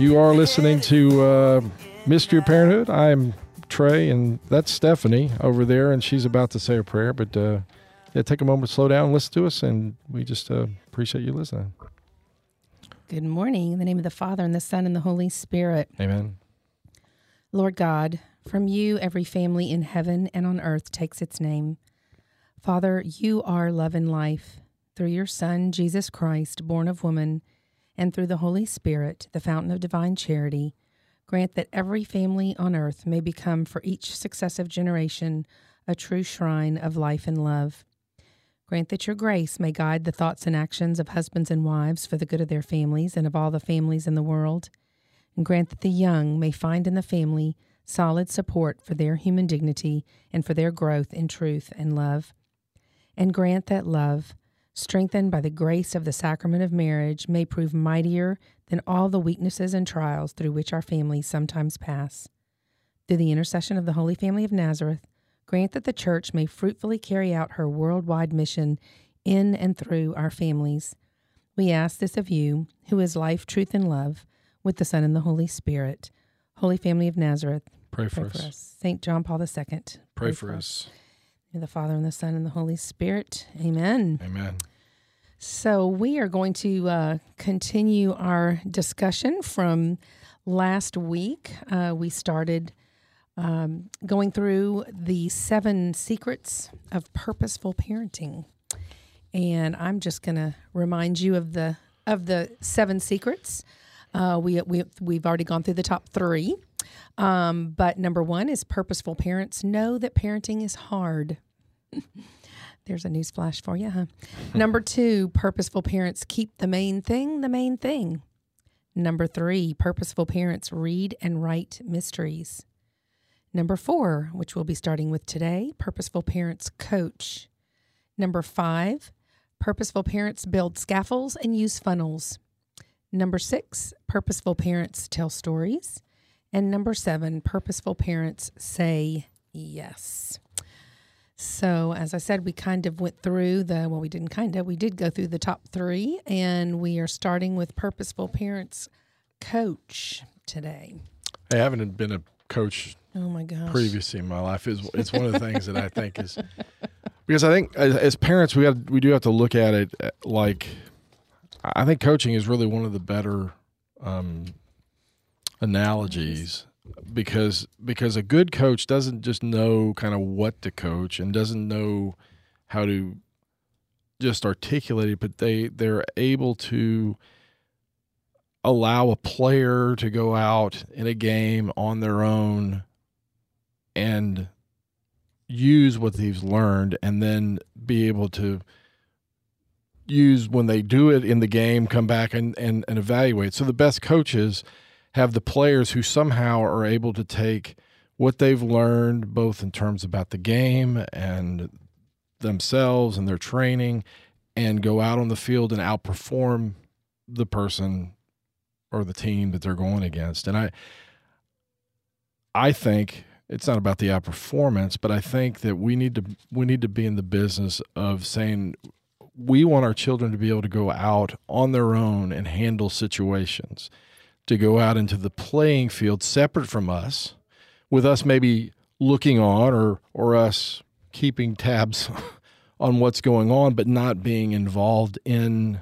You are listening to uh, Mystery of Parenthood. I'm Trey, and that's Stephanie over there, and she's about to say a prayer. But uh, yeah, take a moment to slow down listen to us, and we just uh, appreciate you listening. Good morning. In the name of the Father, and the Son, and the Holy Spirit. Amen. Lord God, from you every family in heaven and on earth takes its name. Father, you are love and life. Through your Son, Jesus Christ, born of woman, and through the Holy Spirit, the fountain of divine charity, grant that every family on earth may become for each successive generation a true shrine of life and love. Grant that your grace may guide the thoughts and actions of husbands and wives for the good of their families and of all the families in the world. And grant that the young may find in the family solid support for their human dignity and for their growth in truth and love. And grant that love, strengthened by the grace of the sacrament of marriage, may prove mightier than all the weaknesses and trials through which our families sometimes pass. Through the intercession of the Holy Family of Nazareth, grant that the Church may fruitfully carry out her worldwide mission in and through our families. We ask this of you, who is life, truth, and love, with the Son and the Holy Spirit. Holy Family of Nazareth, Pray for, pray us. for us. Saint John Paul II, Pray, for us. In the Father and the Son and the Holy Spirit. Amen. Amen. So, we are going to uh, continue our discussion from last week. Uh, we started um, going through the seven secrets of purposeful parenting, and I'm just going to remind you of the of the seven secrets. Uh, we we we've already gone through the top three, um, but number one is purposeful parents know that parenting is hard. There's a news flash for you, huh? Number two, purposeful parents keep the main thing the main thing. Number three, purposeful parents read and write mysteries. Number four, which we'll be starting with today, purposeful parents coach. Number five, purposeful parents build scaffolds and use funnels. Number six, purposeful parents tell stories. And number seven, purposeful parents say yes. So, as I said, we kind of went through the, well, we didn't kind of, we did go through the top three, and we are starting with Purposeful Parents Coach today. Hey, I haven't been a coach Oh my gosh. previously in my life. Is it's one of the things that I think is because I think as, as parents we got we do have to look at it uh, like I think coaching is really one of the better um, analogies because because a good coach doesn't just know kind of what to coach and doesn't know how to just articulate it, but they they're able to allow a player to go out in a game on their own and use what they've learned and then be able to use when they do it in the game come back and, and, and evaluate. So the best coaches have the players who somehow are able to take what they've learned both in terms about the game and themselves and their training and go out on the field and outperform the person or the team that they're going against. And I I think it's not about the outperformance, but I think that we need to we need to be in the business of saying we want our children to be able to go out on their own and handle situations, to go out into the playing field separate from us, with us maybe looking on or or us keeping tabs on what's going on, but not being involved in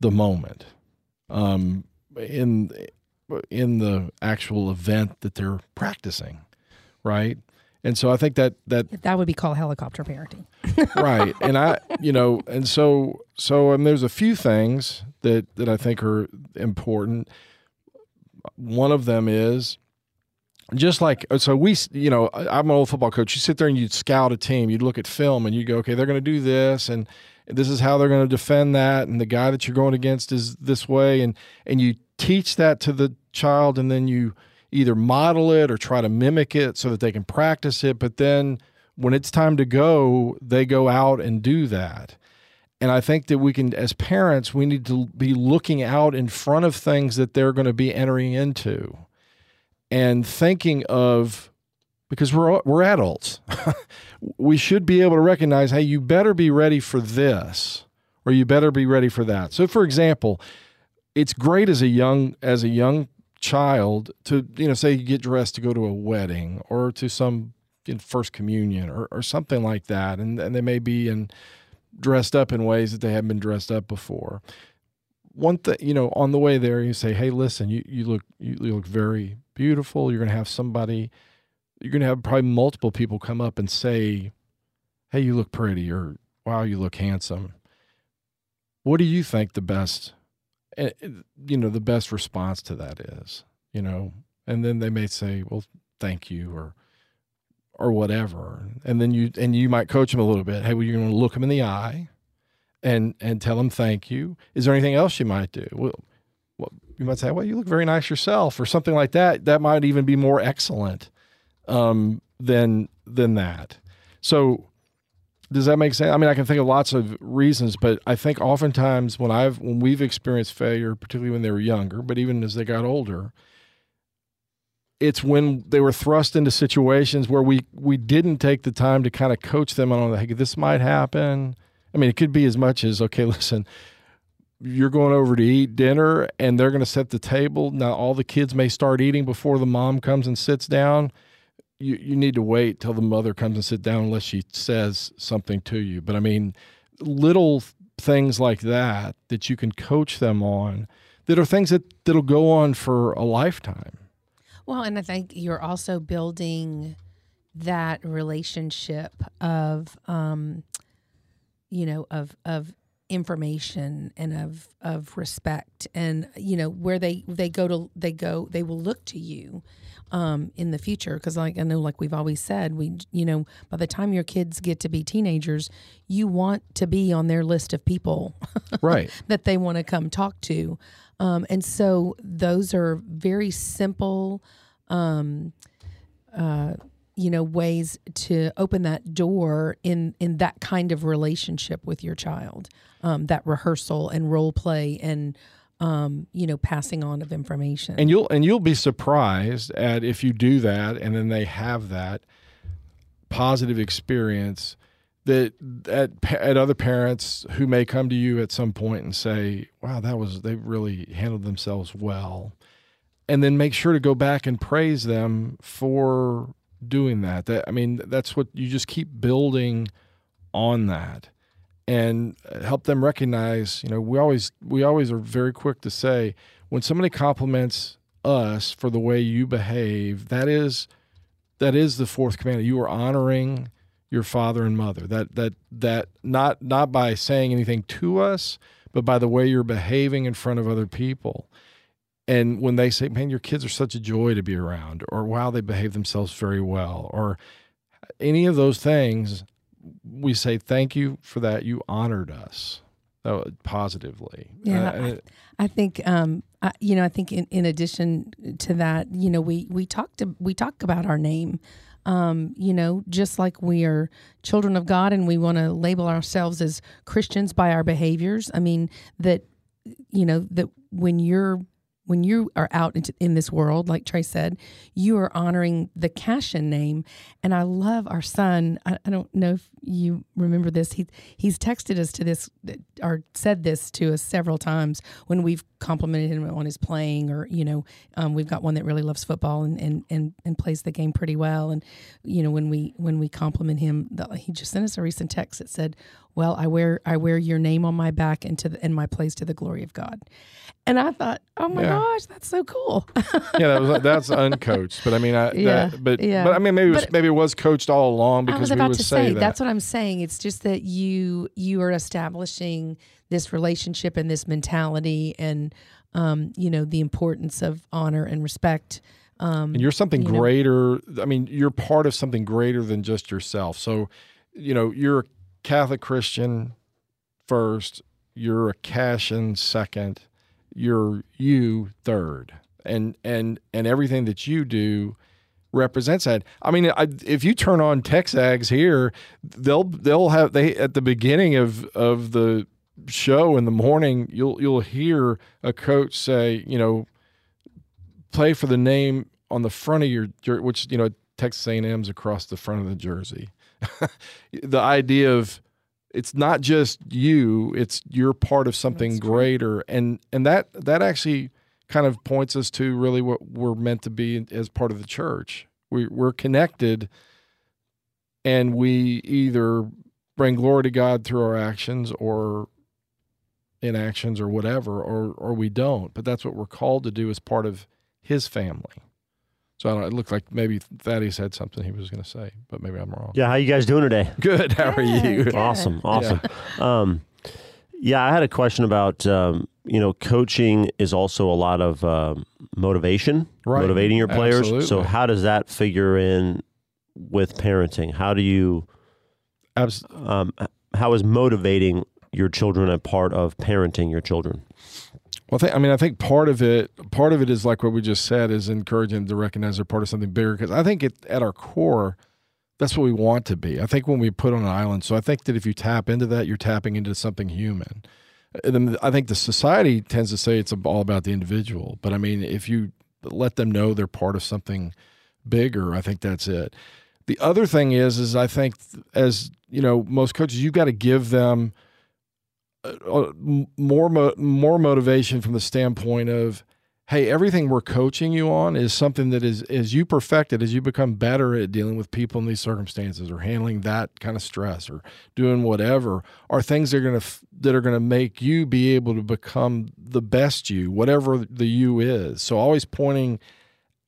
the moment, um, in in the actual event that they're practicing, right? And so I think that that That would be called helicopter parenting. right. And i you know and so so and there's a few things that that i think are important. One of them is just like uh, so we you know i'm an old football coach. You sit there and you'd scout a team. You'd look at film and you go okay they're going to do this and this is how they're going to defend that and the guy that you're going against is this way. And and you teach that to the child and then you either model it or try to mimic it so that they can practice it. But then when it's time to go, they go out and do that. And I think that we can, as parents, we need to be looking out in front of things that they're going to be entering into and thinking of, because we're, we're adults, we should be able to recognize, hey, you better be ready for this or you better be ready for that. So, for example, it's great as a young as a young child to you know say you get dressed to go to a wedding or to some first communion or, or something like that. And, and they may be in dressed up in ways that they haven't been dressed up before. One thing you know on the way there you say hey listen you, you look you, you look very beautiful. You're going to have somebody you're going to have probably multiple people come up and say hey you look pretty or wow you look handsome what do you think the best you know the best response to that is you know and then they may say well thank you or or whatever. And then you and you might coach them a little bit. Hey well you're going to look them in the eye and and tell them thank you. Is there anything else you might do? Well, well you might say well you look very nice yourself or something like that. That might even be more excellent um, than than that. So does that make sense? I mean, I can think of lots of reasons, but I think oftentimes when I've when we've experienced failure, particularly when they were younger, but even as they got older, it's when they were thrust into situations where we we didn't take the time to kind of coach them on like this might happen. I mean, it could be as much as okay, listen, you're going over to eat dinner and they're going to set the table. Now all the kids may start eating before the mom comes and sits down you, you need to wait till the mother comes and sit down unless she says something to you. But I mean, little things like that that you can coach them on that are things that that'll go on for a lifetime. Well, and I think you're also building that relationship of, um, you know, of of information and of of respect, and you know where they they go to they go they will look to you um, in the future because like i know like we've always said we you know by the time your kids get to be teenagers you want to be on their list of people right. that they want to come talk to. Um, and so those are very simple um, uh, you know ways to open that door in in that kind of relationship with your child um, that rehearsal and role play and um, you know, passing on of information. And you'll and you'll be surprised at if you do that, and then they have that positive experience that at at other parents who may come to you at some point and say, "Wow, that was they really handled themselves well," and then make sure to go back and praise them for doing that. That I mean, that's what you just keep building on that and uh, help them recognize you know we always we always are very quick to say when somebody compliments us for the way you behave that is that is the fourth commandment. You are honoring your father and mother. That that that not not by saying anything to us but by the way you're behaving in front of other people. And when they say man your kids are such a joy to be around or wow they behave themselves very well or any of those things we say thank you for that. You honored us uh, positively. Yeah, uh, I, I, think um, I, you know. I think in, in addition to that, you know, we we talked to, we talk about our name. Um, you know, just like we are children of God and we want to label ourselves as Christians by our behaviors. I mean that you know that when you're when you are out in this world, like Trey said, you are honoring the Cashion name. And I love our son. I, I, don't know if you remember this. He he's texted us to this or said this to us several times when we've complimented him on his playing, or you know, um, we've got one that really loves football and, and and and plays the game pretty well. And you know, when we when we compliment him, the, he just sent us a recent text that said, "Well, I wear I wear your name on my back and to the, and my place to the glory of God." And I thought, oh my yeah. gosh, that's so cool. yeah, that was that's uncoached, but I mean, I, yeah, that, but yeah. but I mean, maybe it was, maybe it was coached all along because we would say, say that. That's what I'm saying. It's just that you you are establishing this relationship and this mentality, and um, you know the importance of honor and respect. Um, and you're something you greater. Know. I mean, you're part of something greater than just yourself. So, you know, you're a Catholic Christian first. You're a Cashion second you're you third, and and and everything that you do represents that. I mean, I, if you turn on Texags here, they'll they'll have they at the beginning of of the show in the morning, you'll you'll hear a coach say, you know, play for the name on the front of your which you know Texas A&M's across the front of the jersey. the idea of it's not just you; it's you're part of something greater, and and that that actually kind of points us to really what we're meant to be as part of the church. We we're connected, and we either bring glory to God through our actions or inactions or whatever, or or we don't. But that's what we're called to do as part of His family. So I don't, it looked like maybe Thaddeus had something he was going to say, but maybe I'm wrong. Yeah, how you guys doing today? Good. How are you? Good. Awesome, awesome. Yeah. Um, yeah, I had a question about um, you know coaching is also a lot of uh, motivation, right. motivating your players. Absolutely. So how does that figure in with parenting? How do you? Abs- um, how is motivating your children a part of parenting your children? Well, I, think, I mean, I think part of it, part of it is like what we just said, is encouraging them to recognize they're part of something bigger. Because I think it, at our core, that's what we want to be. I think when we put on an island, so I think that if you tap into that, you're tapping into something human. And I think the society tends to say it's all about the individual, but I mean, if you let them know they're part of something bigger, I think that's it. The other thing is, is I think as you know, most coaches, you've got to give them uh, uh, more more motivation from the standpoint of hey everything we're coaching you on is something that is as you perfect it as you become better at dealing with people in these circumstances or handling that kind of stress or doing whatever are things that are going to that are going to make you be able to become the best you whatever the you is. So always pointing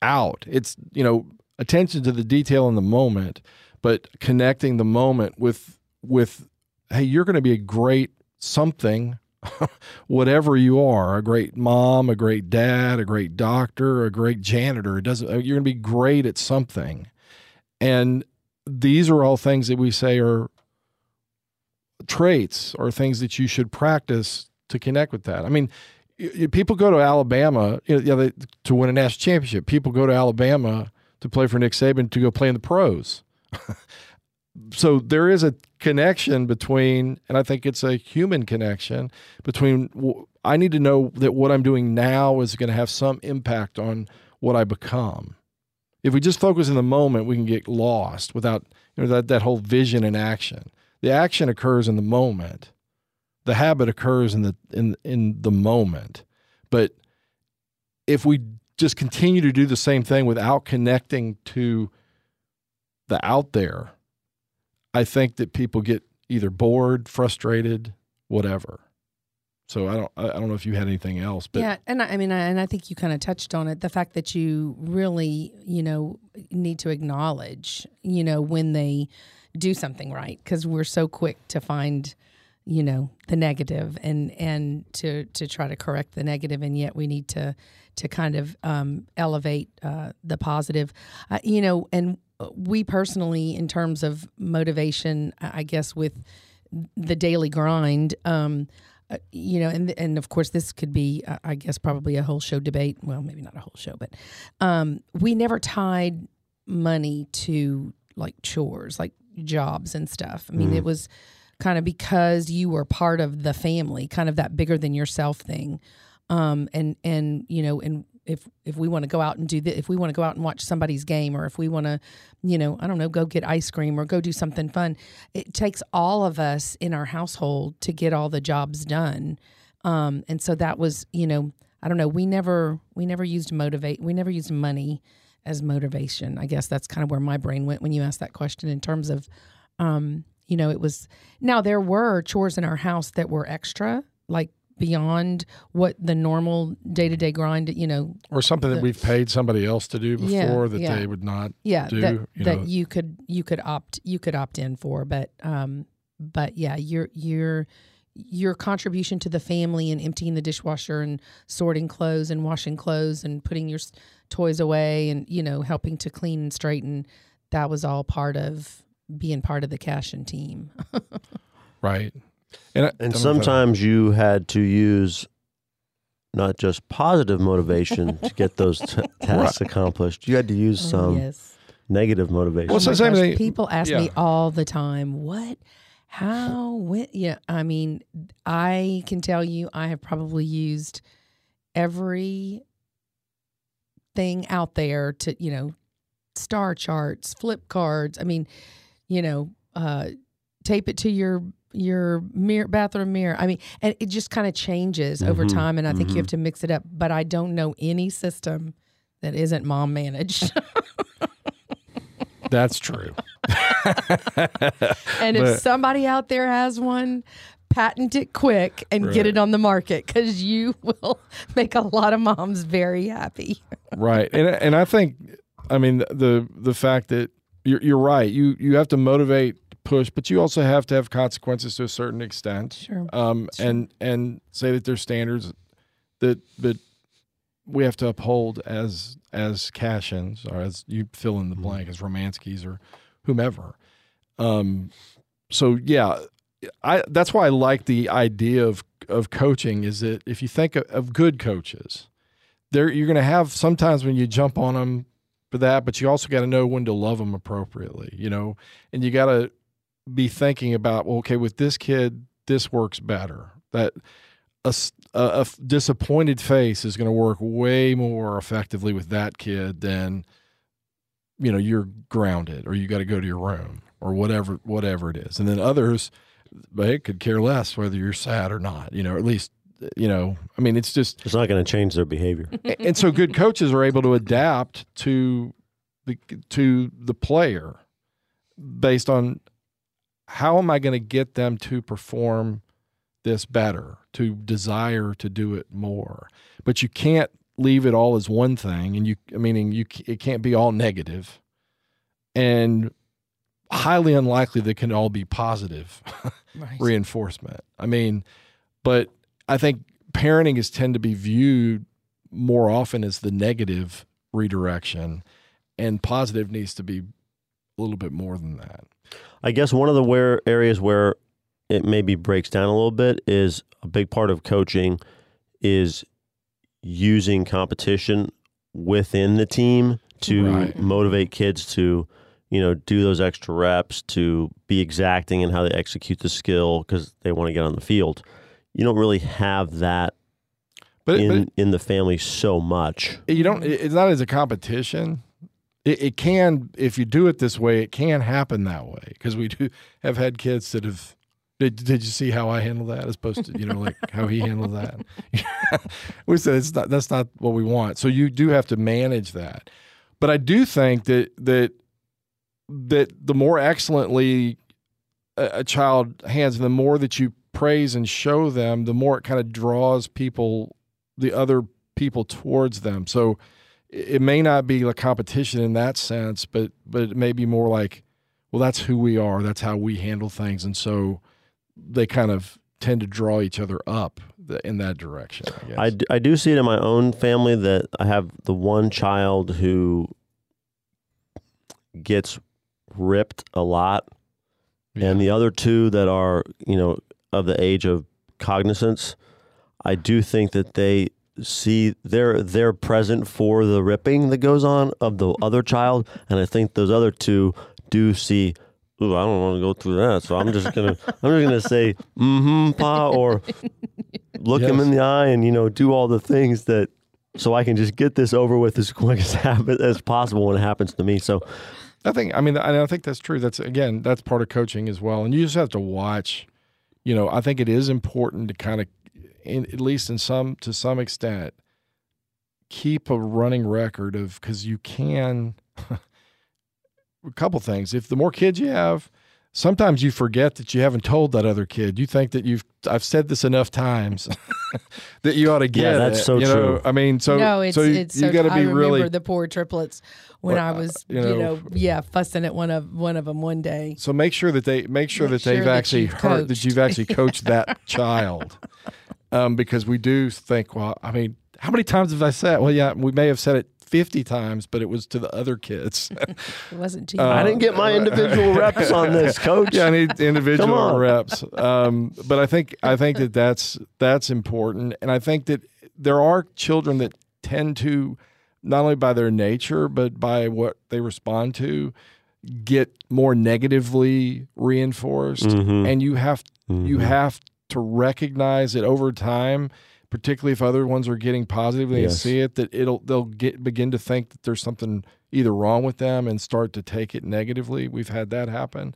out it's you know attention to the detail in the moment but connecting the moment with with hey you're going to be a great something, whatever you are, a great mom, a great dad, a great doctor, a great janitor. It doesn't you're going to be great at something. And these are all things that we say are traits or things that you should practice to connect with that. I mean, people go to Alabama you know, to win a national championship. People go to Alabama to play for Nick Saban to go play in the pros. so there is a connection between, and I think it's a human connection between. I need to know that what I'm doing now is going to have some impact on what I become. If we just focus in the moment, we can get lost without you know that that whole vision and action. The action occurs in the moment. The habit occurs in the in in the moment. But if we just continue to do the same thing without connecting to the out there, I think that people get either bored, frustrated, whatever. So I don't I don't know if you had anything else, but yeah, and I, I mean, I, and I think you kind of touched on it. The fact that you really, you know, need to acknowledge, you know, when they do something right, because we're so quick to find, you know, the negative and and to to try to correct the negative, and yet we need to to kind of um, elevate uh, the positive, uh, you know, and we personally, in terms of motivation, I guess with the daily grind, um, uh, you know, and and of course this could be, uh, I guess, probably a whole show debate. Well, maybe not a whole show, but um, we never tied money to like chores, like jobs and stuff. I mean, mm-hmm. it was kind of because you were part of the family, kind of that bigger than yourself thing. Um, and and you know, and if if we want to go out and do this, if we want to go out and watch somebody's game, or if we want to, you know, I don't know, go get ice cream or go do something fun, it takes all of us in our household to get all the jobs done. Um, and so that was, you know, I don't know, we never we never used motivate, we never used money as motivation. I guess that's kind of where my brain went when you asked that question in terms of, um, you know, it was now there were chores in our house that were extra, like beyond what the normal day to day grind, you know, or something the, that we've paid somebody else to do before yeah, that yeah. they would not yeah, do. That, you that you could you could opt you could opt in for, but um, but yeah, your your your contribution to the family and emptying the dishwasher and sorting clothes and washing clothes and putting your toys away and you know helping to clean and straighten that was all part of being part of the Cashion team. right. And, and sometimes you had to use not just positive motivation to get those t- tasks accomplished. You had to use some yes. negative motivation. Well, Oh so my same gosh, thing- People ask yeah. me all the time, what, how, when? Yeah, I mean, I can tell you, I have probably used every thing out there to, you know, star charts, flip cards. I mean, you know, uh, tape it to your your mirror bathroom mirror. I mean, and it just kind of changes over Mhm, time, and I think you mhm. have to mix it up. But I don't know any system that isn't mom managed. That's true. And if But- somebody out there has one, patent it quick and get it on the market because you will make a lot of moms very happy. right and and i think i mean the the fact that you're, you're right you you have to motivate push but you also have to have consequences to a certain extent. Sure. um and and say that there's standards that that we have to uphold as as Cashions or as you fill in the blank as romanskis or whomever. Um so yeah i that's why i like the idea of of coaching is that if you think of, of good coaches there you're going to have sometimes when you jump on them for that but you also got to know when to love them appropriately you know? And you got to be thinking about well okay with this kid this works better that a, a, disappointed face is going to work way more effectively with that kid than you know you're grounded or you got to go to your room or whatever whatever it is and then others they could care less whether you're sad or not you know at least you know i mean it's just It's not going to change their behavior. and so good coaches are able to adapt to the to the player based on how am I going to get them to perform this better, to desire to do it more. But you can't leave it all as one thing, and you meaning you it can't be all negative, and highly unlikely that can all be positive Right. reinforcement. I mean, but I think parenting is tend to be viewed more often as the negative redirection, and positive needs to be a little bit more than that. I guess one of the where areas where it maybe breaks down a little bit is a big part of coaching is using competition within the team to Right. motivate kids to you know do those extra reps to be exacting in how they execute the skill because they want to get on the field you don't really have that But, in in the family so much you don't. It's not as a competition. It, it can, if you do it this way, it can happen that way because we do have had kids that have. Did, did you see how I handle that as opposed to you know like how he handled that? we said it's not that's not what we want. So you do have to manage that. But I do think that that that the more excellently a, a child hands, the more that you praise and show them, the more it kind of draws people, the other people towards them. So it may not be a competition in that sense, but but it may be more like, well, that's who we are. That's how we handle things, and so they kind of tend to draw each other up in that direction. I guess. I, d- I do see it in my own family that I have the one child who gets ripped a lot, and the other two that are, you know, of the age of cognizance. I do think that they see they're they're present for the ripping that goes on of the other child, and I think those other two do see. Ooh, I don't want to go through that, so I'm just gonna I'm just gonna say mm-hmm, pa, or look him in the eye and you know do all the things that so I can just get this over with as quick as happen, as possible when it happens to me. So I think I mean I think that's true. That's again that's part of coaching as well, and you just have to watch. You know, I think it is important to kind of, in, at least in some to some extent, keep a running record of because you can. a couple things. If the more kids you have, sometimes you forget that you haven't told that other kid. You think that you've I've said this enough times that you ought to get. that's it, so you know? true. I mean, so no, it's so you, it's you so got to I be remember really the poor triplets when Well, I was you you know- know, yeah fussing at one of one of them one day. So make sure that they make sure Make that they've sure that actually you've heard that you've actually coached that child, um, because we do think, well, I mean, how many times have I said? Well, yeah, we may have said it fifty times, but it was to the other kids. It wasn't too. Uh, I didn't get my individual reps on this, coach. yeah, I need individual reps. Um, but I think I think that that's that's important, and I think that there are children that tend to not only by their nature but by what they respond to get more negatively reinforced Mhm. and you have you Mhm. have to recognize it over time particularly if other ones are getting positive and they Yes. see it that it'll they'll get begin to think that there's something either wrong with them and start to take it negatively we've had that happen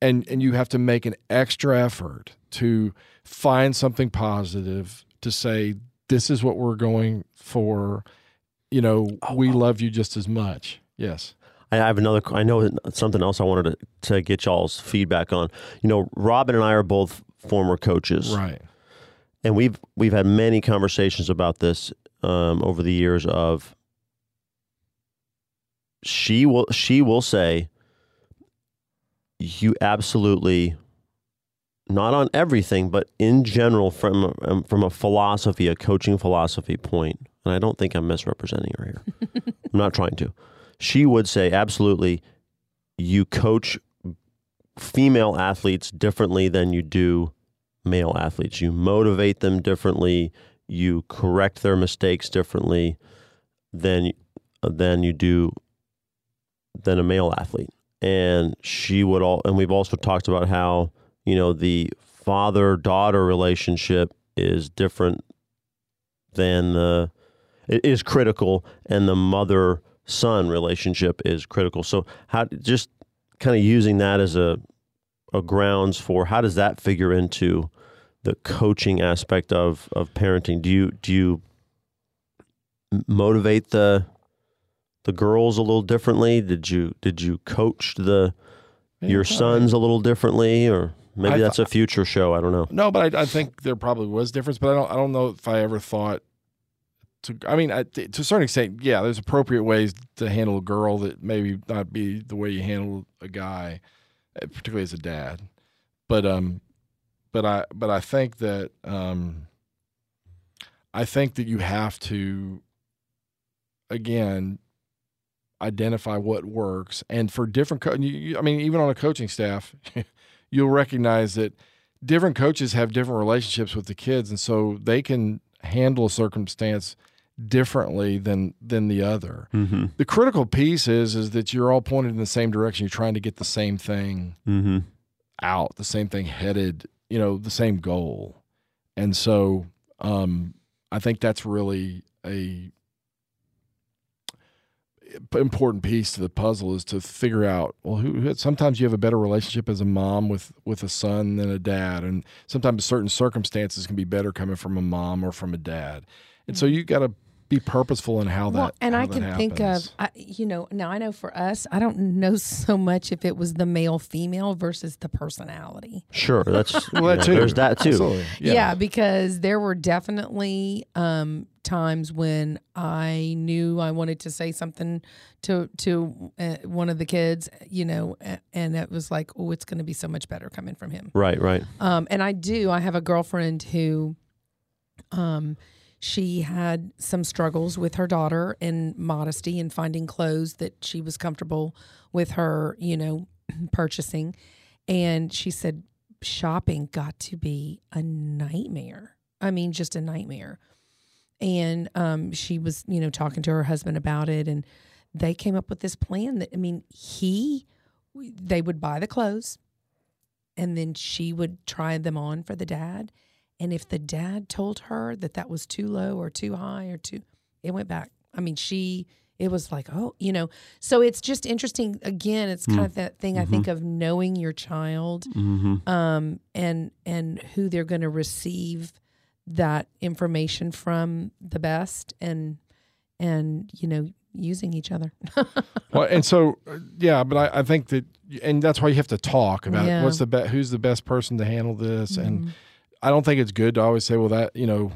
and and you have to make an extra effort to find something positive to say this is what we're going for you know oh, we love you just as much yes I have another. I know something else I wanted to, to get y'all's feedback on. You know, Robin and I are both former coaches, right and we've we've had many conversations about this um, over the years. Of she will she will say, you absolutely, not on everything, but in general, from um, from a philosophy, a coaching philosophy point." point, and I don't think I'm misrepresenting her here. I'm not trying to. She would say absolutely, you coach female athletes differently than you do male athletes. You motivate them differently. You correct their mistakes differently than than you do than a male athlete. And she would all, and we've also talked about how you know the father daughter relationship is different than the it is critical, and the mother son relationship is critical. So how just kind of using that as a a grounds for how does that figure into the coaching aspect of of parenting? Do you do you motivate the the girls a little differently? Did you did you coach the your sons a little differently, or maybe I that's th- a future show? I don't know. No, but I, I think there probably was difference, but I don't. I don't know if I ever thought to. I mean, I, to a certain extent, yeah. There's appropriate ways to handle a girl that maybe not be the way you handle a guy, particularly as a dad. But um, but I but I think that um, I think that you have to again identify what works, and for different. Co- you, you- I mean, even on a coaching staff, you'll recognize that different coaches have different relationships with the kids and so they can handle a circumstance differently than than the other. Mm-hmm. the critical piece is is that you're all pointed in the same direction. You're trying to get the same thing Mm-hmm. out the same thing headed you know the same goal. And so um i think that's really a important piece to the puzzle is to figure out well who, who sometimes you have a better relationship as a mom with with a son than a dad. And sometimes certain circumstances can be better coming from a mom or from a dad and so you got to be purposeful in how Well, that and how I that can think of. I, you know, now I know for us, I don't know so much if it was the male female versus the personality. Sure, that's well that yeah, too There's that too. Absolutely. Yeah. because there were definitely um, times when I knew I wanted to say something to to uh, one of the kids, you know, and it was like, oh, it's going to be so much better coming from him. Right, right. Um, and I do. I have a girlfriend who, um, she had some struggles with her daughter and modesty and finding clothes that she was comfortable with her, you know, purchasing. And she said shopping got to be a nightmare. I mean, just a nightmare. And um, she was, you know, talking to her husband about it, and they came up with this plan that I mean, he, they would buy the clothes, and then she would try them on for the dad. And if the dad told her that that was too low or too high or too, it went back. I mean, she, it was like, oh, you know, so it's just interesting. Again, it's kind of that thing I think of knowing your child Mm-hmm. um, and and who they're going to receive that information from the best and and you know using each other. well, and so uh, yeah, but I, I think that, and that's why you have to talk about Yeah. what's the best, who's the best person to handle this, and Mhm. I don't think it's good to always say, well, that you know,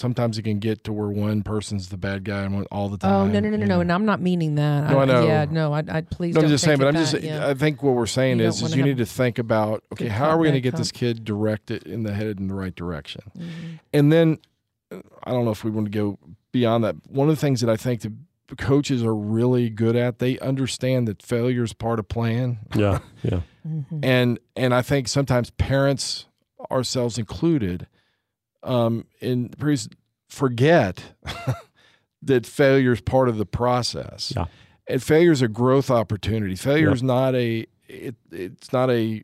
sometimes it can get to where one person's the bad guy and all the time. Oh time. no no no no you no! And I'm not meaning that. No, I know. Yeah, no, I, I please. No, I'm just saying, but I'm just. yeah. I think what we're saying You is, is you need to think about, okay, how are we going to bad get this kid directed in the headed in the right direction? Mhm. And then, I don't know if we want to go beyond that. One of the things that I think the coaches are really good at, they understand that failure is part of plan. Yeah, yeah. Mhm. and and I think sometimes parents, ourselves included, um, in produce forget that failure is part of the process. Yeah. And failure is a growth opportunity. Failure is not a it, it's not a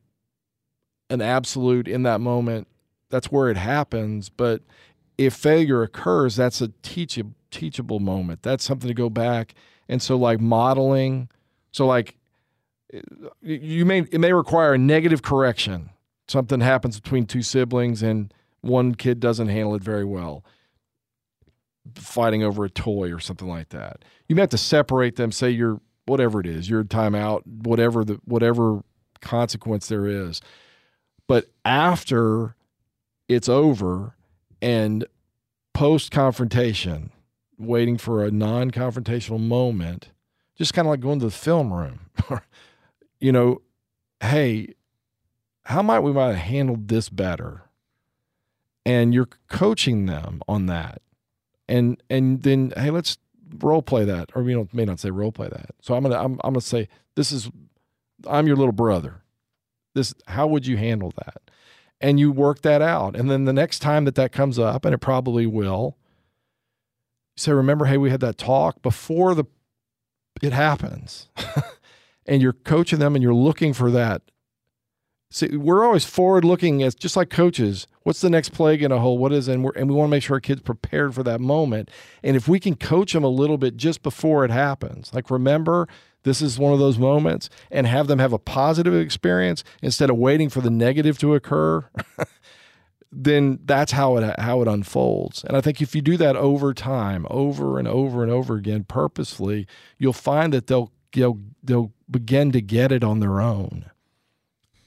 an absolute in that moment. That's where it happens. But if failure occurs, that's a teachable teachable moment. That's something to go back. And so like modeling, so like you may it may require a negative correction. Something happens between two siblings and one kid doesn't handle it very well fighting over a toy or something like that. You may have to separate them, say you're whatever it is, your timeout, whatever the whatever consequence there is. But after it's over and post confrontation, waiting for a non confrontational moment, just kind of like going to the film room. you know, hey, how might we might have handled this better? And you're coaching them on that and and then hey, let's role play that, or you know, may not say role play that. So I'm gonna I'm, I'm gonna say this is I'm your little brother. This how would you handle that? And you work that out, and then the next time that that comes up, and it probably will, say, remember, hey, we had that talk before the it happens, and you're coaching them, and you're looking for that See, we're always forward looking as just like coaches. What's the next play going to hold? What is and we and we want to make sure our kids prepared for that moment. And if we can coach them a little bit just before it happens, like remember this is one of those moments, and have them have a positive experience instead of waiting for the negative to occur. then that's how it how it unfolds. And I think if you do that over time, over and over and over again, purposefully, you'll find that they'll they'll they'll begin to get it on their own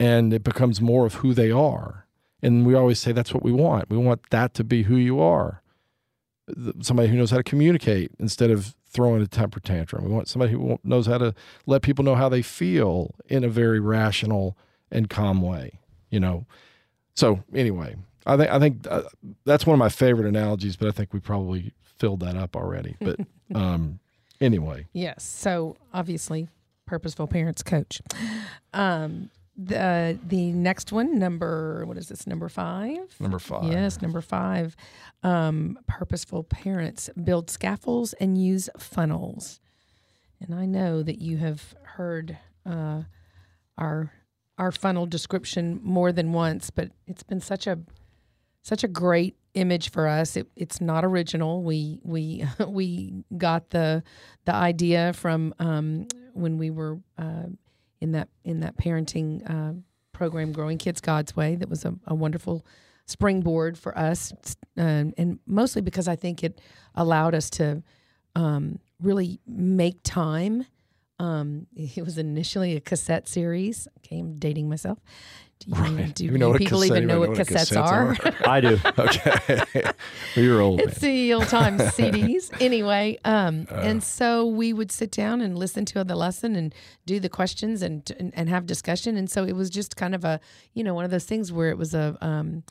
and it becomes more of who they are. And we always say that's what we want. We want that to be who you are. Somebody who knows how to communicate instead of throwing a temper tantrum. We want somebody who knows how to let people know how they feel in a very rational and calm way, you know. So, anyway, I think I think uh, that's one of my favorite analogies, but I think we probably filled that up already. But um anyway. Yes. So, obviously, purposeful parents coach. Um the the next one, number what is this? Number five. Number five. Yes, number five. Um, purposeful parents build scaffolds and use funnels. And I know that you have heard uh, our our funnel description more than once, but it's been such a such a great image for us. It, it's not original. We we we got the the idea from um, when we were uh, in that in that parenting uh, program, Growing Kids God's Way. That was a, a wonderful springboard for us, uh, and mostly because I think it allowed us to um, really make time. Um, it was initially a cassette series. Okay, I'm dating myself. Do you, right. do, you know people even know, what, cassettes, cassettes are? are? I do. okay. you're old. It's man. the old time CDs. anyway, um, uh, and so we would sit down and listen to the lesson and do the questions and, and, and have discussion. And so it was just kind of a, you know, one of those things where it was a, um,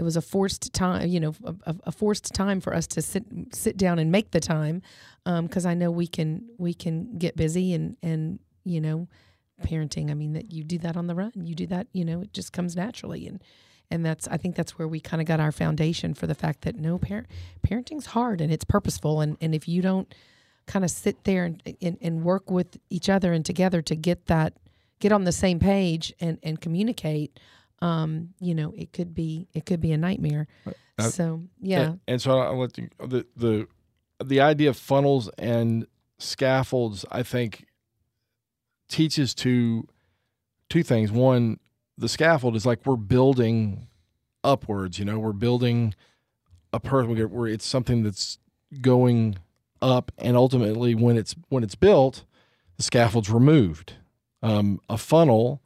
it was a forced time, you know, a, a, forced time for us to sit sit down and make the time, because um, I know we can we can get busy and and you know parenting. I mean, that you do that on the run. You do that, you know, it just comes naturally. And, and that's, I think that's where we kind of got our foundation for the fact that no parent, parenting's hard and it's purposeful. And, and if you don't kind of sit there and, and, and work with each other and together to get that, get on the same page and, and communicate, um, you know, it could be, it could be a nightmare. Uh, so, yeah. And, and so I'll let you, the, the, the idea of funnels and scaffolds, I think teaches to two things. One, the scaffold is like we're building upwards. You know, we're building a person where it's something that's going up, and ultimately, when it's when it's built, the scaffold's removed. Um, a funnel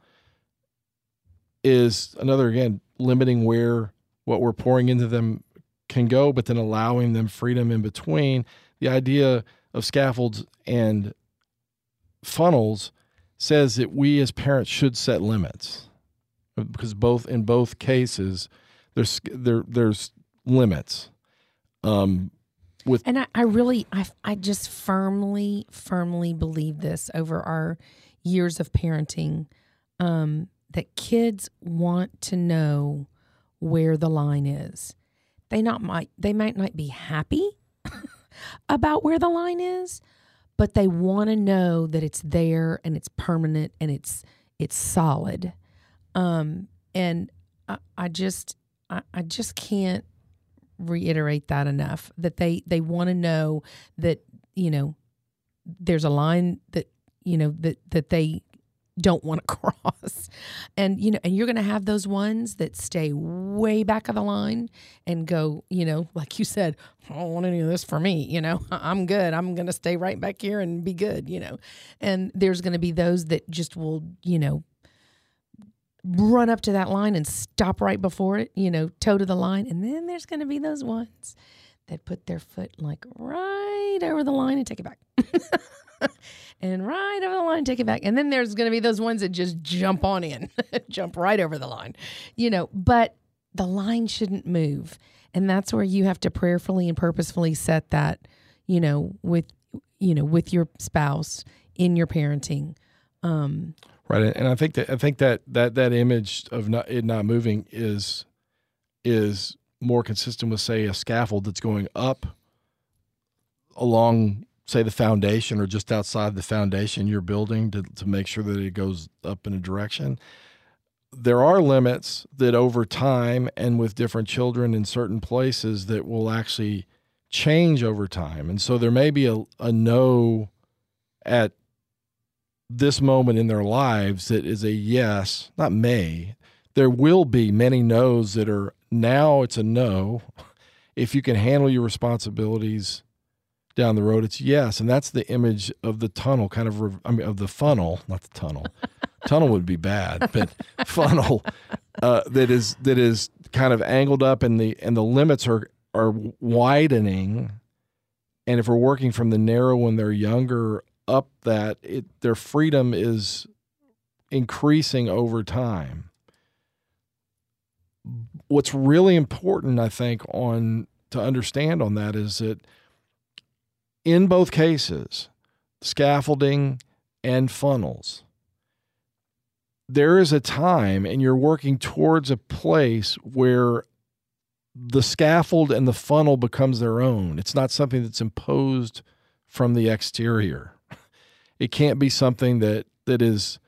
is another again limiting where what we're pouring into them can go, but then allowing them freedom in between. The idea of scaffolds and funnels says that we as parents should set limits because both in both cases there's there there's limits um with and I, I really I, I just firmly firmly believe this over our years of parenting um that kids want to know where the line is they not might they might not be happy about where the line is, but they want to know that it's there and it's permanent and it's it's solid. Um, and I, I just I, I just can't reiterate that enough that they they want to know that you know there's a line that you know that that they don't want to cross. And you know and you're going to have those ones that stay way back of the line and go you know like you said i don't want any of this for me you know i'm good. I'm going to stay right back here and be good you know. And there's going to be those that just will you know run up to that line and stop right before it you know toe to the line. And then there's going to be those ones that put their foot like right over the line and take it back and right over the line, take it back. And then there's going to be those ones that just jump on in, jump right over the line, you know, but the line shouldn't move. And that's where you have to prayerfully and purposefully set that, you know, with, you know, with your spouse in your parenting. Um, right. And I think that, I think that, that, that image of not, it not moving is, is more consistent with say a scaffold that's going up along say the foundation or just outside the foundation you're building to, to make sure that it goes up in a direction there are limits that over time and with different children in certain places that will actually change over time. And so there may be a, a no at this moment in their lives that is a yes not may. There will be many no's that are now it's a no. If you can handle your responsibilities down the road, it's yes, and that's the image of the tunnel, kind of. I mean, of the funnel, not the tunnel. tunnel would be bad, but funnel uh, that is that is kind of angled up, and the and the limits are are widening. And if we're working from the narrow when they're younger up, that it, their freedom is increasing over time. What's really important, I think, on to understand on that is that in both cases, scaffolding and funnels, there is a time and you're working towards a place where the scaffold and the funnel becomes their own. It's not something that's imposed from the exterior. It can't be something that that is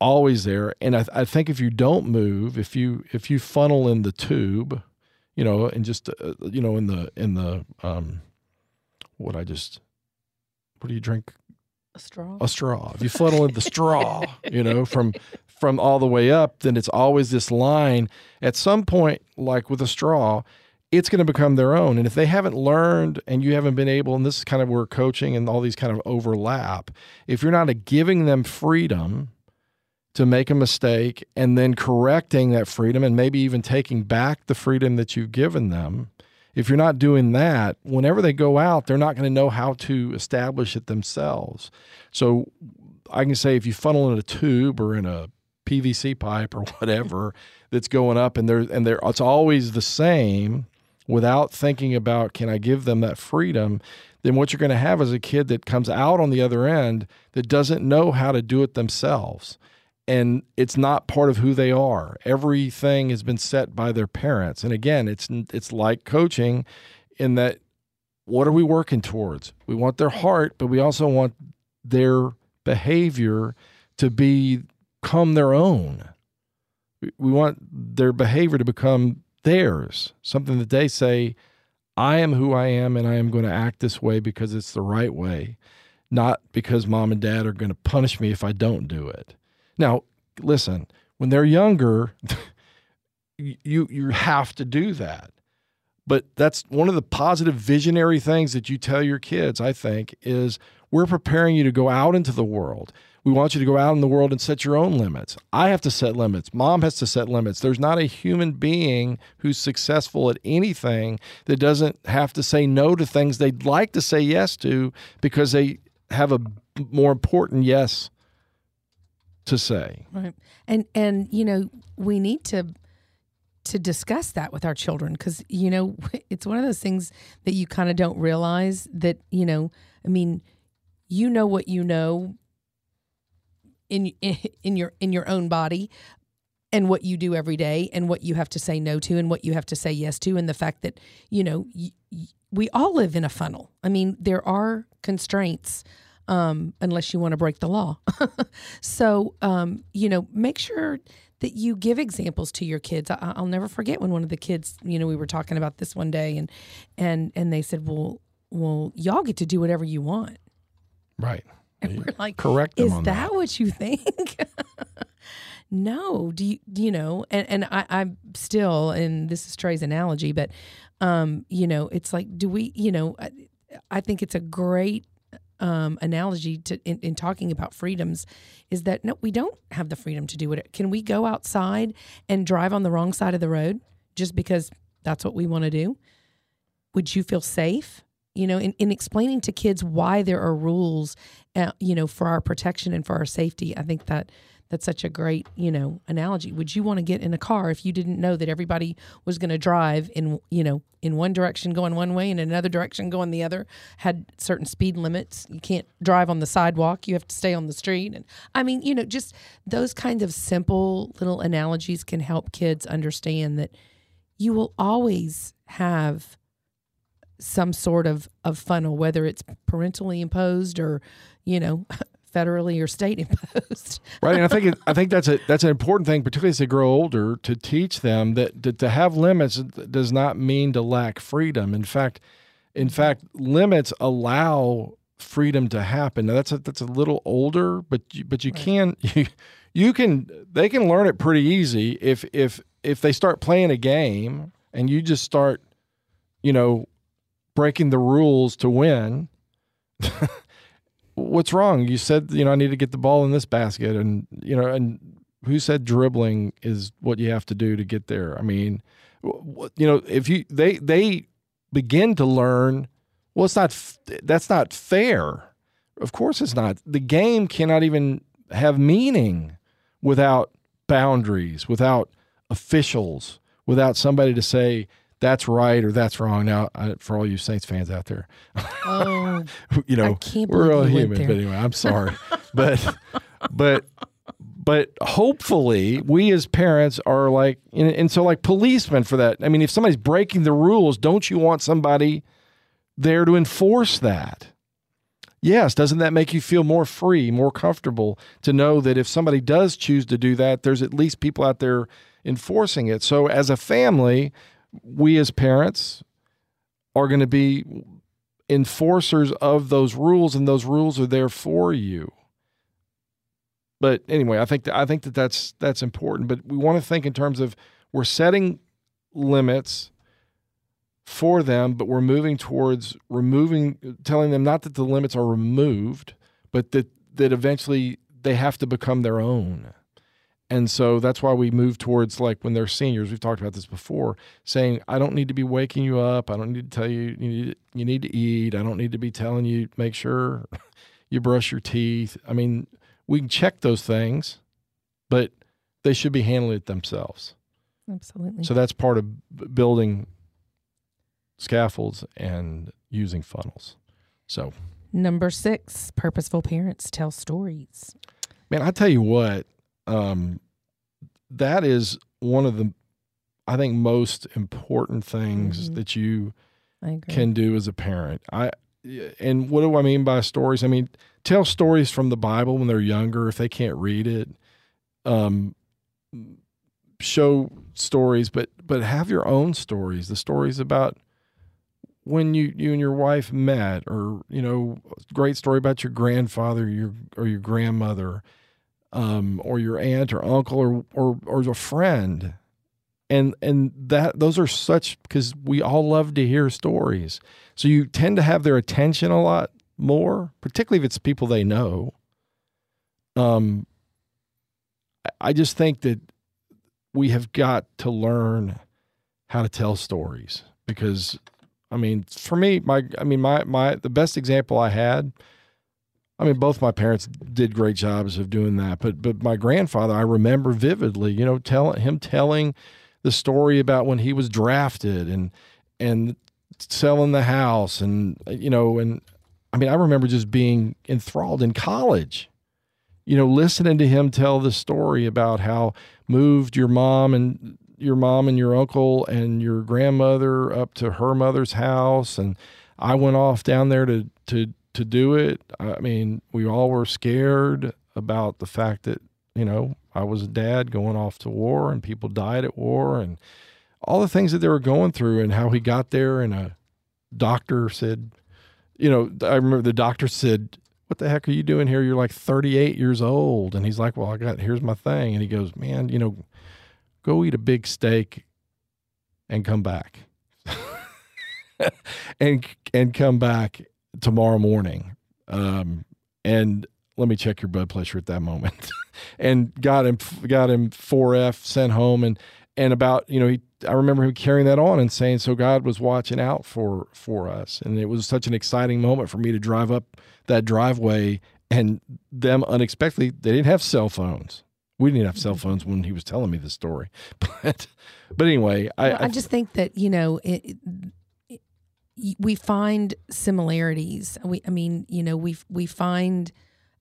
always there. And I, I think if you don't move, if you if you funnel in the tube, you know, and just uh, you know in the in the um, what I just what do you drink? A straw. A straw. If you funnel in the straw, you know, from from all the way up, then it's always this line. At some point, like with a straw, it's going to become their own. And if they haven't learned and you haven't been able, and this is kind of where coaching and all these kind of overlap, if you're not giving them freedom to make a mistake and then correcting that freedom and maybe even taking back the freedom that you've given them, if you're not doing that, whenever they go out, they're not going to know how to establish it themselves. So I can say if you funnel in a tube or in a PVC pipe or whatever that's going up and there and there it's always the same without thinking about can I give them that freedom, then what you're going to have is a kid that comes out on the other end that doesn't know how to do it themselves and it's not part of who they are. Everything has been set by their parents. And again, it's it's like coaching in that what are we working towards? We want their heart, but we also want their behavior to become their own. We want their behavior to become theirs, something that they say, I am who I am and I am going to act this way because it's the right way, not because mom and dad are going to punish me if I don't do it. Now, listen, when they're younger, you you have to do that. But that's one of the positive visionary things that you tell your kids, I think, is we're preparing you to go out into the world. We want you to go out in the world and set your own limits. I have to set limits. Mom has to set limits. There's not a human being who's successful at anything that doesn't have to say no to things they'd like to say yes to because they have a more important yes to say. Right. And and you know, we need to to discuss that with our children cuz you know, it's one of those things that you kind of don't realize that, you know, I mean, you know what you know in in, in your in your own body and what you do every day and what you have to say no to and what you have to say yes to and the fact that you know y- y- we all live in a funnel i mean there are constraints um, unless you want to break the law so um, you know make sure that you give examples to your kids I, i'll never forget when one of the kids you know we were talking about this one day and and and they said well well y'all get to do whatever you want Right. and we're like Correct them is on that, that. what you think? no. Do you, you know, and, and I, I'm still, and this is Trey's analogy, but, um, you know, it's like, do we, you know, I, I think it's a great um, analogy to in, in talking about freedoms is that no, we don't have the freedom to do it. Can we go outside and drive on the wrong side of the road just because that's what we want to do? Would you feel safe? You know, in, in explaining to kids why there are rules, uh, you know, for our protection and for our safety, I think that that's such a great, you know, analogy. Would you want to get in a car if you didn't know that everybody was going to drive in, you know, in one direction going one way and another direction going the other? Had certain speed limits. You can't drive on the sidewalk. You have to stay on the street. And I mean, you know, just those kinds of simple little analogies can help kids understand that you will always have some sort of, of funnel, whether it's parentally imposed or, you know, federally or state imposed. right and i think it, i think that's a that's an important thing particularly as they grow older to teach them that, that to have limits does not mean to lack freedom in fact in fact limits allow freedom to happen now that's a, that's a little older but you, but you Right. can you, you can they can learn it pretty easy if if if they start playing a game and you just start you know breaking the rules to win what's wrong? You said, you know, I need to get the ball in this basket, and you know, and who said dribbling is what you have to do to get there? I mean, you know, if you they they begin to learn, well, it's not that's not fair. Of course, it's not. The game cannot even have meaning without boundaries, without officials, without somebody to say that's right or that's wrong. Now, I, for all you Saints fans out there, Oh, you know, I can't we're all human. But anyway, I'm sorry, but but but hopefully we as parents are like, and, and so like policemen for that. I mean, if somebody's breaking the rules, don't you want somebody there to enforce that? Yes, doesn't that make you feel more free, more comfortable to know that if somebody does choose to do that, there's at least people out there enforcing it. So as a family, we as parents are going to be enforcers of those rules and those rules are there for you. But anyway i think that i think that that's that's important. But we want to think in terms of we're setting limits for them but we're moving towards removing telling them not that the limits are removed but that that eventually they have to become their own and so that's why we move towards like when they're seniors we've talked about this before saying i don't need to be waking you up. I don't need to tell you you need, you need to eat. I don't need to be telling you make sure you brush your teeth. I mean we can check those things but they should be handling it themselves. Absolutely. so that's part of building scaffolds and using funnels. So Number six, purposeful parents tell stories. Man, I tell you what, um, that is one of the, I think, most important things Mhm. that you can do as a parent. I, and what do I mean by stories? I mean, tell stories from the Bible when they're younger if they can't read it. Um, show stories, but but have your own stories. The stories about when you you and your wife met, or you know, great story about your grandfather, your or your grandmother, um, or your aunt or uncle, or or or a friend, and and that those are such because we all love to hear stories. So you tend to have their attention a lot more, particularly if it's people they know. Um, I- just think that we have got to learn how to tell stories because I mean, for me, my I mean, my my the best example I had. I mean, both my parents did great jobs of doing that, but but my grandfather, I remember vividly, you know, telling him telling the story about when he was drafted and and selling the house and you know and I mean, I remember just being enthralled in college. you know, listening to him tell the story about how moved your mom and your mom and your uncle and your grandmother up to her mother's house and I went off down there to to to do it. I mean, we all were scared about the fact that, you know, I was a dad going off to war and people died at war and all the things that they were going through and how he got there and a doctor said, you know, I remember the doctor said, "What the heck are you doing here? You're like 38 years old." And he's like, "Well, I got here's my thing." And he goes, "Man, you know, go eat a big steak and come back." and and come back tomorrow morning. Um, and let me check your blood pressure at that moment. and got him got him 4F sent home and and about you know he I remember him carrying that on and saying so God was watching out for for us and it was such an exciting moment for me to drive up that driveway and them unexpectedly they didn't have cell phones we didn't have cell phones when he was telling me the story but but anyway I well, I, I, just think that you know it, we find similarities. We I mean you know we we find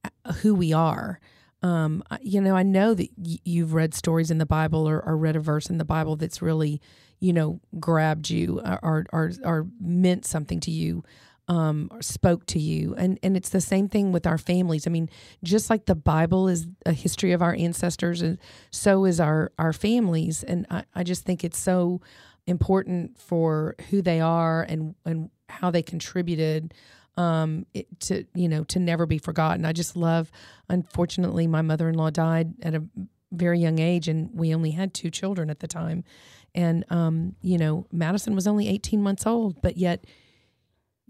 uh, who we are. Um, you know, I know that y- you've read stories in the Bible or, or, read a verse in the Bible that's really, you know, grabbed you or or, or meant something to you, um, or spoke to you, and and it's the same thing with our families. I mean, just like the Bible is a history of our ancestors, and so is our our families, and I, I just think it's so important for who they are and and how they contributed um, it, to you know to never be forgotten. I just love. Unfortunately, my mother in law died at a very young age, and we only had two children at the time. And um, you know, Madison was only eighteen months old, but yet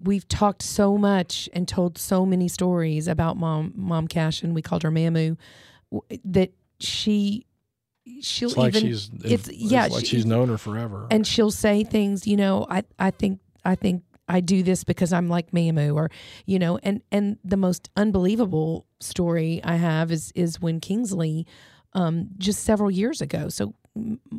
we've talked so much and told so many stories about mom, mom Cash, and we called her Mamu. That she she'll it's like even she's, it's, yeah like she, she's known her forever. and she'll say things you know i i think i think I do this because I'm like Mamu or you know and and the most unbelievable story I have is is when Kingsley um, just several years ago so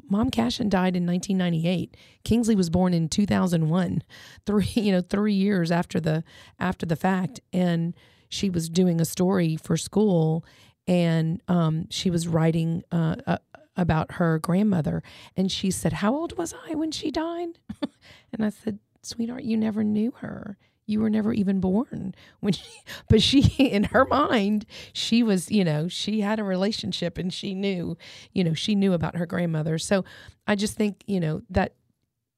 mom Cashion died in 1998 Kingsley was born in 2001 three you know 3 years after the after the fact. And she was doing a story for school and um, she was writing uh, uh, about her grandmother and she said how old was I when she died and I said sweetheart, you never knew her. You were never even born when she, but she, in her mind, she was, you know, she had a relationship and she knew, you know, she knew about her grandmother. So I just think, you know, that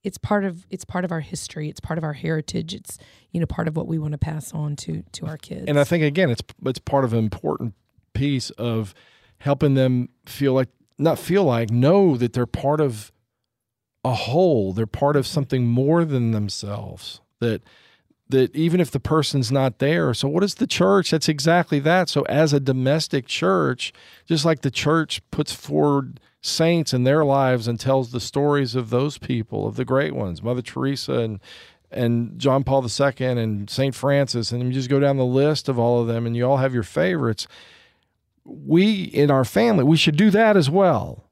it's part of it's part of our history it's part of our heritage it's you know part of what we want to pass on to to our kids and i think again it's it's part of an important piece of helping them feel like not feel like know that they're part of a whole. They're part of something more than themselves. That that even if the person's not there, so what is the church? That's exactly that. So as a domestic church, just like the church puts forward saints in their lives and tells the stories of those people, of the great ones, Mother Teresa and and John Paul II and St. Francis, and you just go down the list of all of them, and you all have your favorites. We in our family, we should do that as well.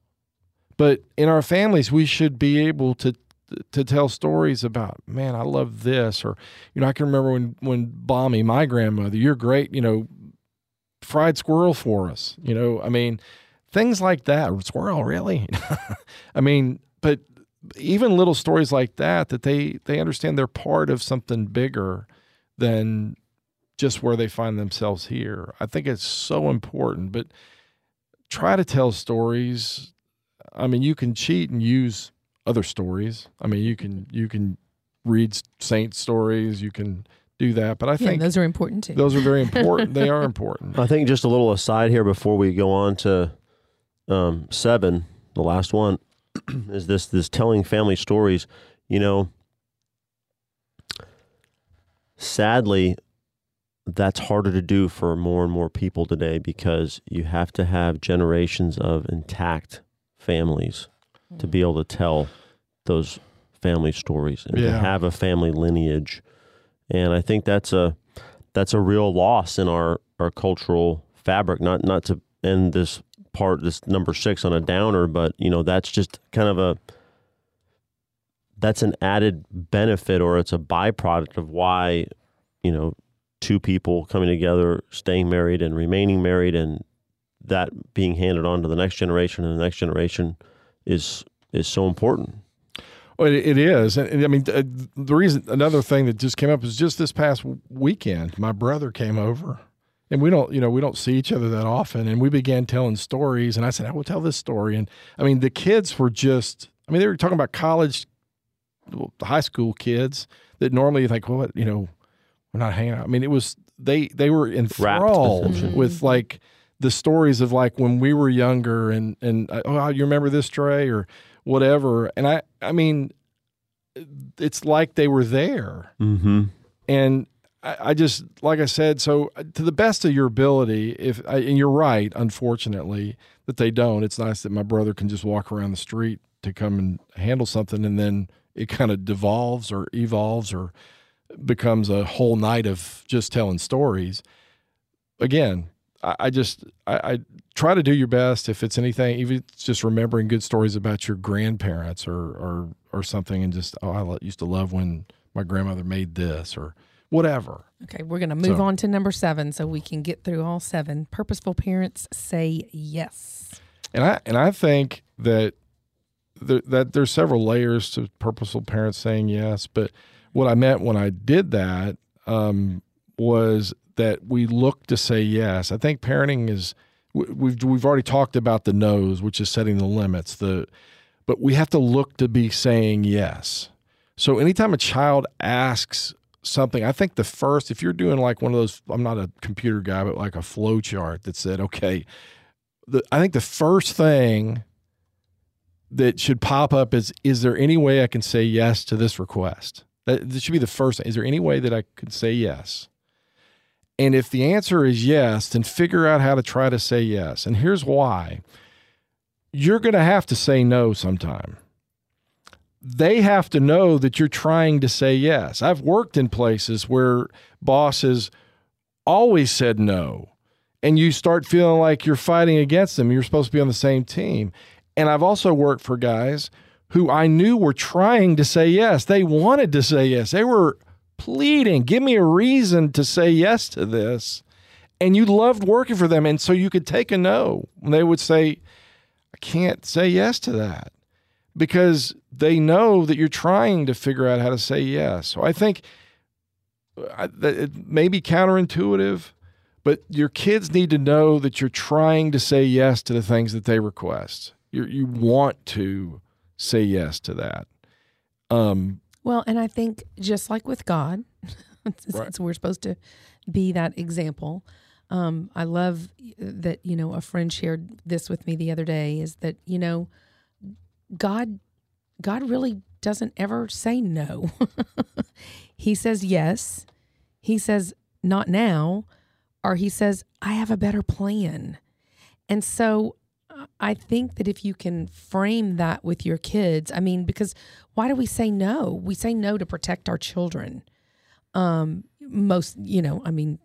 But in our families, we should be able to to tell stories about, man, I love this, or you know, I can remember when when Bommy, my grandmother, you're great, you know, fried squirrel for us. You know, I mean, things like that. Squirrel, really? I mean, but even little stories like that, that they they understand they're part of something bigger than just where they find themselves here. I think it's so important. But try to tell stories I mean, you can cheat and use other stories. I mean, you can you can read saint stories. You can do that, but I yeah, think those are important too. Those are very important. they are important. I think just a little aside here before we go on to um, seven, the last one is this this telling family stories. You know, sadly, that's harder to do for more and more people today because you have to have generations of intact families to be mm. able to tell those family stories and yeah. to have a family lineage. And I think that's a that's a real loss in our our cultural fabric. Not not to end this part this number six on a downer, but you know that's just kind of a that's an added benefit or it's a byproduct of why you know two people coming together, staying married and remaining married and that being handed on to the next generation and the next generation is is so important. Well, it, is, and, and I mean, the reason another thing that just came up is just this past weekend, my brother came over, and we don't, you know, we don't see each other that often, and we began telling stories, and I said, I will tell this story, and I mean, the kids were just, I mean, they were talking about college, high school kids that normally you think, well, what, you know, we're not hanging out. I mean, it was they they were enthralled with like the stories of like when we were younger and and uh, oh you remember this Trey? or whatever. And I I mean it's like they were there. Mm-hmm. and I, I just like I said so uh, to the best of your ability if I, and you're right unfortunately that they don't. It's nice that my brother can just walk around the street to come and handle something and then it kind of devolves or evolves or becomes a whole night of just telling stories again i, I just I, I try to do your best if it's anything even just remembering good stories about your grandparents or or or something and just oh i used to love when my grandmother made this or whatever Okay, we're going to move So- on to number seven so we can get through all seven. Purposeful parents say yes. and i and i think that there, that there's several layers to purposeful parents saying yes but what i meant when i did that um, was that we look to say yes i think parenting is we- we've we've already talked about the no's which is setting the limits the but we have to look to be saying yes so anytime a child asks something i think the first if you're doing like one of those i'm not a computer guy but like a flow chart that said okay the, I think the first thing that should pop up is is there any way I can say yes to this request? That, that should be the first. Is there any way that I could say yes? And if the answer is yes, then figure out how to try to say yes. And here's why. You're going to have to say no sometime. They have to know that you're trying to say yes. I've worked in places where bosses always said no and you start feeling like you're fighting against them. You're supposed to be on the same team. And I've also worked for guys who I knew were trying to say yes. They wanted to say yes. They were pleading, give me a reason to say yes to this. And you loved working for them. And so you could take a no. And they would say, I can't say yes to that because they know that you're trying to figure out how to say yes. So I think uh, that it may be counterintuitive, but your kids need to know that you're trying to say yes to the things that they request. You you want to say yes to that. Um, Well, and I think just like with God, since Right. we're supposed to be that example. Um, I love that you know a friend shared this with me the other day. Is that you know God, God really doesn't ever say no. he says yes. He says not now, or he says I have a better plan. And so I think that if you can frame that with your kids, I mean, because why do we say no? We say no to protect our children. Um, most, you know, I mean,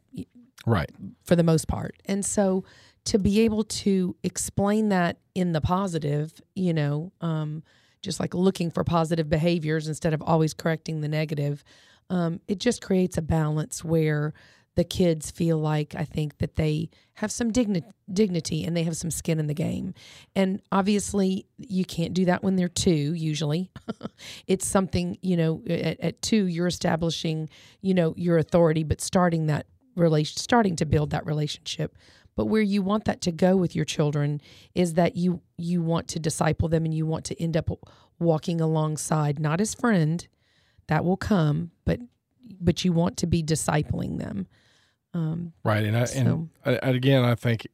right. for the most part. And so to be able to explain that in the positive, you know, um, just like looking for positive behaviors instead of always correcting the negative, um, it just creates a balance where the kids feel like I think that they have some digni- dignity and they have some skin in the game. And obviously, you can't do that when they're two, usually. it's something, you know, at, at two, you're establishing, you know, your authority, but starting that relation, starting to build that relationship. But where you want that to go with your children is that you you want to disciple them and you want to end up walking alongside, not as friend, that will come, but but you want to be discipling them. Um, Right. And I, So- and I, again, I think,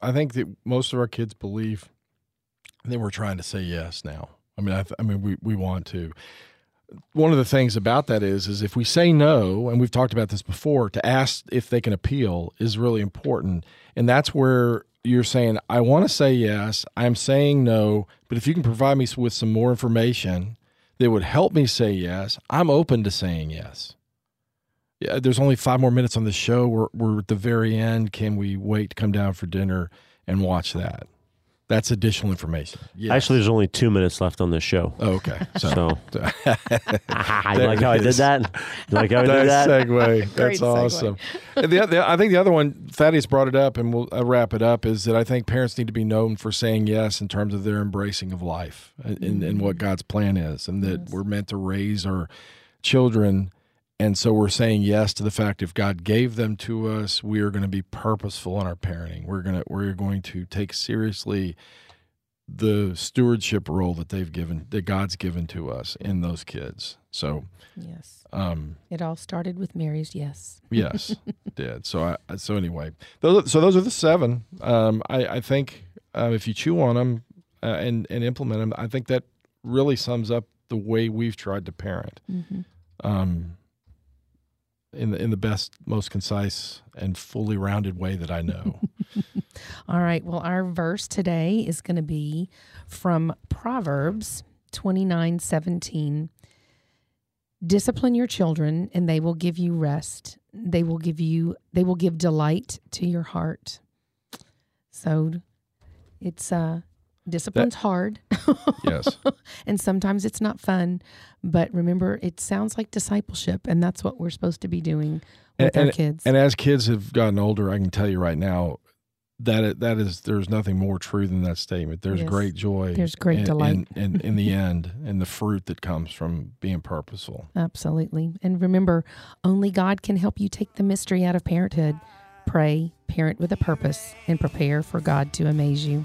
I think that most of our kids believe that we're trying to say yes now. I mean, I, th- I mean, we, we want to. One of the things about that is, is if we say no, and we've talked about this before, to ask if they can appeal is really important, and that's where you're saying, I want to say yes, I'm saying no, but if you can provide me with some more information that would help me say yes, I'm open to saying yes yeah, there's only five more minutes on the show. We're, we're at the very end. Can we wait to come down for dinner and watch that? That's additional information. Yes. Actually, there's only two minutes left on this show. oh, okay. So, So, you like how I did that? You like how I did that? segue. That's segue. awesome. And the, the, I think the other one, Thaddeus brought it up, and we'll uh, wrap it up, is that I think parents need to be known for saying yes in terms of their embracing of life and, and, and what God's plan is, and that Yes. we're meant to raise our children. And so we're saying yes to the fact if God gave them to us, we are going to be purposeful in our parenting. We're going to we're going to take seriously the stewardship role that they've given that God's given to us in those kids. So Yes. um It all started with Mary's yes. Yes, did. So I so anyway, those so those are the seven. Um, I I think uh, if you chew on them uh, and and implement them, I think that really sums up the way we've tried to parent. hmm Um, in the in the best, most concise and fully rounded way that I know. All right. Well, our verse today is going to be from Proverbs twenty nine seventeen. Discipline your children, and they will give you rest. They will give you. They will give delight to your heart. So, it's uh, discipline's hard, yes, and sometimes it's not fun. But remember, it sounds like discipleship, and that's what we're supposed to be doing with our kids. and as kids have gotten older, I can tell you right now that it, that is there's nothing more true than that statement. There's Yes. great joy. There's great in, delight. in, in, in the end, and the fruit that comes from being purposeful. Absolutely. And remember, only God can help you take the mystery out of parenthood. Pray, parent with a purpose, and prepare for God to amaze you.